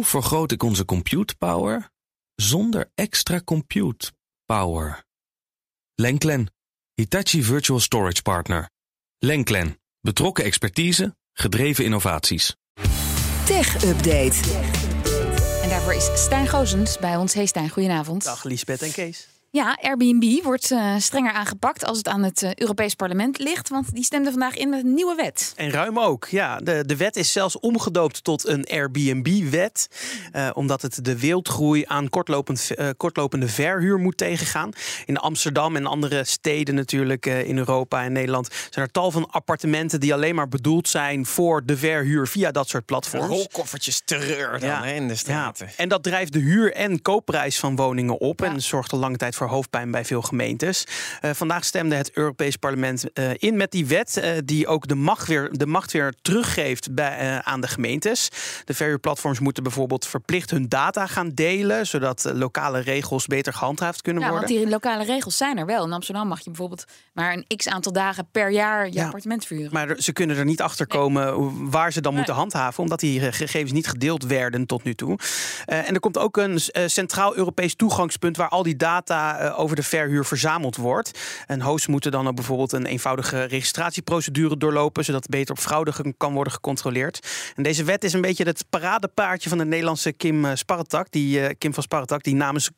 Hoe vergroot ik onze compute power zonder extra compute power? Lenklen, Hitachi Virtual Storage Partner. Lenklen, betrokken expertise, gedreven innovaties. Tech Update. En daarvoor is Stijn Gozens bij ons. Hey Stijn, goedenavond. Dag Lisbeth en Kees. Ja, Airbnb wordt uh, strenger aangepakt als het aan het uh, Europees Parlement ligt. Want die stemde vandaag in met een nieuwe wet. En ruim ook, ja. De, de wet is zelfs omgedoopt tot een Airbnb-wet. Uh, omdat het de wildgroei aan kortlopend, kortlopende verhuur moet tegengaan. In Amsterdam en andere steden natuurlijk in Europa en Nederland... zijn er tal van appartementen die alleen maar bedoeld zijn... voor de verhuur via dat soort platforms. Rolkoffertjes terreur dan ja. hè, in de straten. Ja. En dat drijft de huur- en koopprijs van woningen op. Ja. En zorgt al lange tijd voor hoofdpijn bij veel gemeentes. Uh, vandaag stemde het Europees Parlement uh, in met die wet, uh, die ook de macht weer, de macht weer teruggeeft bij, aan de gemeentes. De verhuurplatforms moeten bijvoorbeeld verplicht hun data gaan delen, zodat lokale regels beter gehandhaafd kunnen ja, worden. Want die lokale regels zijn er wel. In Amsterdam mag je bijvoorbeeld maar een x aantal dagen per jaar je ja, appartement verhuren. Maar ze kunnen er niet achter komen nee. waar ze dan nee. moeten handhaven, omdat die gegevens niet gedeeld werden tot nu toe. en er komt ook een centraal Europees toegangspunt waar al die data over de verhuur verzameld wordt. En hosts moeten dan ook bijvoorbeeld een eenvoudige registratieprocedure doorlopen, zodat beter op fraude kan worden gecontroleerd. En deze wet is een beetje het paradepaardje van de Nederlandse Kim Sparretak, die, uh, Kim van Sparretak, die namens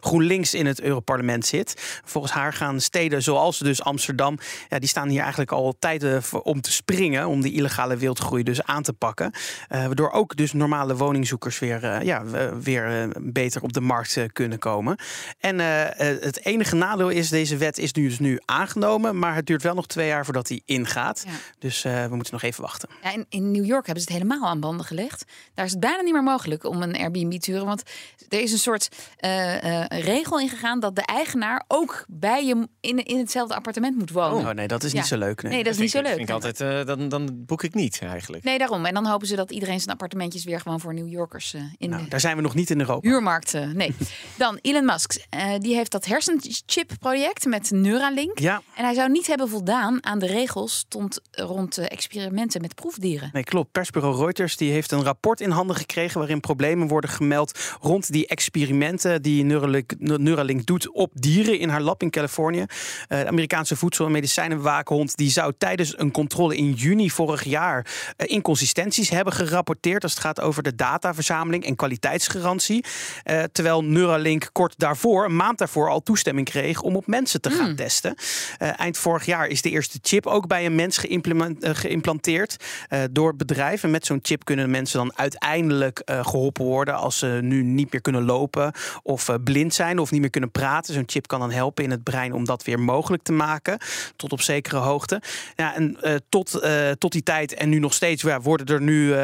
GroenLinks in het Europarlement zit. Volgens haar gaan steden zoals dus Amsterdam, ja, die staan hier eigenlijk al tijden om te springen, om die illegale wildgroei dus aan te pakken. Waardoor ook dus normale woningzoekers weer, ja, weer beter op de markt kunnen komen. En het enige nadeel is, deze wet is nu, dus nu aangenomen, maar het duurt wel nog twee jaar voordat die ingaat. Ja. Dus uh, we moeten nog even wachten. Ja, in, in, New York hebben ze het helemaal aan banden gelegd. Daar is het bijna niet meer mogelijk om een Airbnb te huren, want er is een soort uh, uh, regel ingegaan dat de eigenaar ook bij je in, in hetzelfde appartement moet wonen. Oh nee, dat is ja. niet zo leuk. Nee, nee dat is niet zo leuk. Vind ik altijd, dan, dan boek ik niet eigenlijk. Nee, daarom. En dan hopen ze dat iedereen zijn appartementjes weer gewoon voor New Yorkers in nou, de daar zijn we nog niet in Europa. Huurmarkt. nee. dan Elon Musk. die heeft dat hersenchip-project met Neuralink. Ja. En hij zou niet hebben voldaan aan de regels stond rond experimenten met proefdieren. Nee, klopt. Persbureau Reuters die heeft een rapport in handen gekregen waarin problemen worden gemeld rond die experimenten die Neuralink, Neuralink doet op dieren in haar lab in Californië. Uh, de Amerikaanse voedsel- en medicijnenwaakhond die zou tijdens een controle in juni vorig jaar uh, inconsistenties hebben gerapporteerd als het gaat over de dataverzameling en kwaliteitsgarantie. Uh, terwijl Neuralink kort daarvoor, een maand daarvoor, al toestemming kreeg om op mensen te gaan mm. testen. Uh, eind vorig jaar is de eerste chip ook bij een mens uh, geïmplanteerd uh, door het bedrijf. En met zo'n chip kunnen mensen dan uiteindelijk geholpen worden als ze nu niet meer kunnen lopen of blind zijn of niet meer kunnen praten. Zo'n chip kan dan helpen in het brein om dat weer mogelijk te maken tot op zekere hoogte. Ja, en tot, tot die tijd en nu nog steeds ja, worden er nu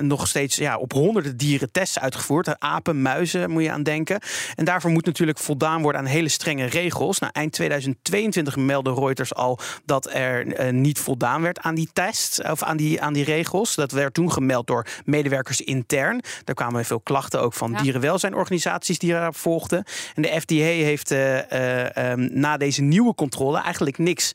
nog steeds ja, op honderden dieren tests uitgevoerd. Apen, muizen moet je aan denken. En daarvoor moet natuurlijk voldaan worden aan hele strenge regels. Nou, eind 2022 meldde Reuters al dat er uh, niet voldaan werd aan die test of aan die, aan die regels. Dat werd toen gemeld door medewerkers intern. Daar kwamen veel klachten ook van ja. dierenwelzijnorganisaties die erop volgden. En de FDA heeft uh, uh, um, na deze nieuwe controle eigenlijk niks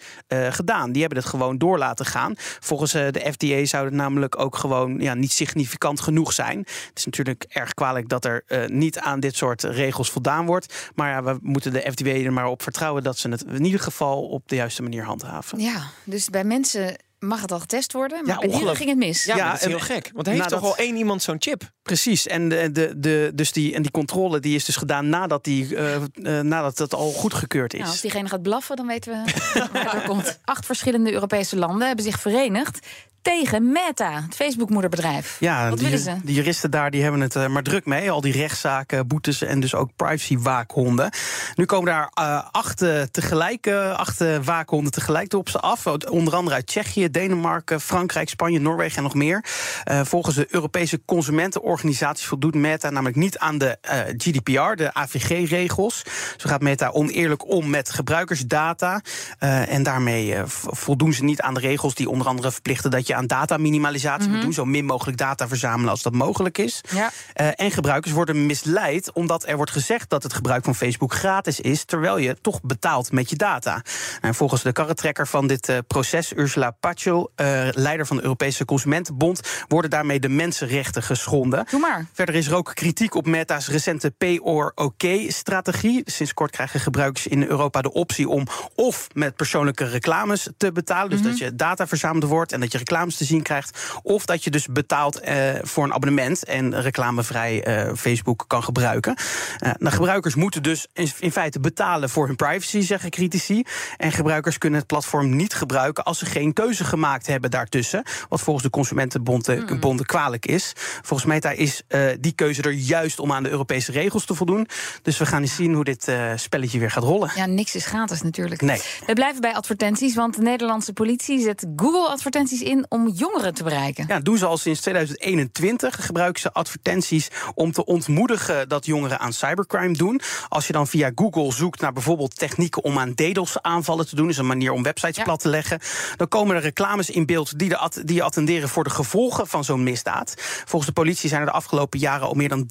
gedaan. Die hebben het gewoon door laten gaan. Volgens de FDA zou het namelijk ook gewoon ja, niet significant genoeg zijn. Het is natuurlijk erg kwalijk dat er niet aan dit soort regels voldaan wordt. Maar ja, we moeten de FDA er maar op vertrouwen dat ze het in ieder geval op de juiste manier handhaven. Ja, dus bij mensen mag het al getest worden, maar ja, bij dieren ging het mis. Ja, ja dat is heel gek. Want hij heeft toch al één iemand zo'n chip? Precies. En, de, de, de, dus die, en die controle die is dus gedaan nadat, die, uh, uh, nadat het al goedgekeurd is. Nou, als diegene gaat blaffen, dan weten we waar het komt. Acht verschillende Europese landen hebben zich verenigd tegen Meta, het Facebook-moederbedrijf. Ja, Wat die, willen ze? die juristen daar die hebben het uh, maar druk mee. Al die rechtszaken, boetes en dus ook privacy-waakhonden. Nu komen daar uh, acht, uh, tegelijk, acht waakhonden tegelijk op ze af. Onder andere uit Tsjechië, Denemarken, Frankrijk, Spanje, Noorwegen en nog meer. volgens de Europese Consumentenorganisatie voldoet Meta namelijk niet aan de GDPR, de AVG-regels. Zo gaat Meta oneerlijk om met gebruikersdata. en daarmee voldoen ze niet aan de regels die onder andere verplichten dat je je aan dataminimalisatie moet Mhm. doen. Zo min mogelijk data verzamelen als dat mogelijk is. Ja. Eh, en gebruikers worden misleid omdat er wordt gezegd dat het gebruik van Facebook gratis is, terwijl je toch betaalt met je data. En volgens de karretrekker van dit eh, proces, Ursula Pachel, eh, leider van de Europese Consumentenbond, worden daarmee de mensenrechten geschonden. Doe maar. Verder is er ook kritiek op Meta's recente pay or OK-strategie. Sinds kort krijgen gebruikers in Europa de optie om of met persoonlijke reclames te betalen, dus dat je data verzameld wordt en dat je reclames te zien krijgt, of dat je dus betaalt eh, voor een abonnement en reclamevrij eh, Facebook kan gebruiken. Eh, de gebruikers moeten dus in, in feite betalen voor hun privacy, zeggen critici. En gebruikers kunnen het platform niet gebruiken als ze geen keuze gemaakt hebben daartussen. Wat volgens de Consumentenbonden bonden kwalijk is. Volgens Meta is die keuze er juist om aan de Europese regels te voldoen. Dus we gaan eens zien hoe dit spelletje weer gaat rollen. Ja, niks is gratis natuurlijk. Nee. We blijven bij advertenties, want de Nederlandse politie zet Google-advertenties in om jongeren te bereiken. Ja, doen ze al sinds 2021. Gebruiken ze advertenties om te ontmoedigen dat jongeren aan cybercrime doen. Als je dan via Google zoekt naar bijvoorbeeld technieken om aan DDoS-aanvallen te doen, is een manier om websites Ja. plat te leggen, dan komen er reclames in beeld die, de die je attenderen voor de gevolgen van zo'n misdaad. Volgens de politie zijn er de afgelopen jaren al meer dan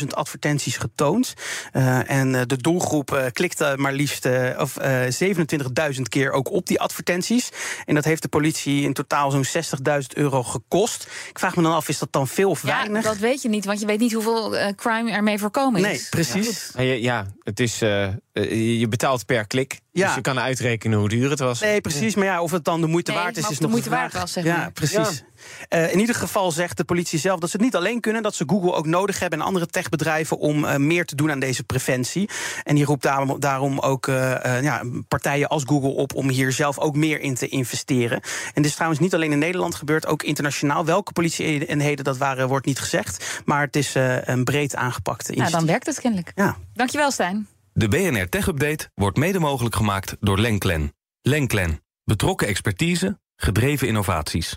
360.000 advertenties getoond. Eh, en eh, de doelgroep eh, klikte maar liefst of, eh, 27.000 keer ook op die advertenties. En dat heeft de politie in totaal zo'n 60.000 euro gekost. Ik vraag me dan af, is dat dan veel of Ja, weinig? dat weet je niet, want je weet niet hoeveel eh, crime ermee voorkomen is. nee, precies. Ja, je- ja, het is, eh, eh, je betaalt per klik. Ja. Dus je kan uitrekenen hoe duur het was. Nee, precies. Maar ja, of het dan de moeite Nee, waard is, is de nog moeite waard was, zeg Ja, precies. Eh, in ieder geval zegt de politie zelf dat ze het niet alleen kunnen, dat ze Google ook nodig hebben en andere techbedrijven om eh, meer te doen aan deze preventie. En die roept daarom, daarom ook eh, eh, ja, partijen als Google op om hier zelf ook meer in te investeren. En dit is trouwens niet alleen in Nederland gebeurd, ook internationaal. Welke politie-eenheden dat waren, wordt niet gezegd. Maar het is eh, een breed aangepakt Nou, initiatief. dan werkt het kennelijk. Ja. Dankjewel, Stijn. De BNR Tech Update wordt mede mogelijk gemaakt door Lenklen. Lenklen. Betrokken expertise, gedreven innovaties.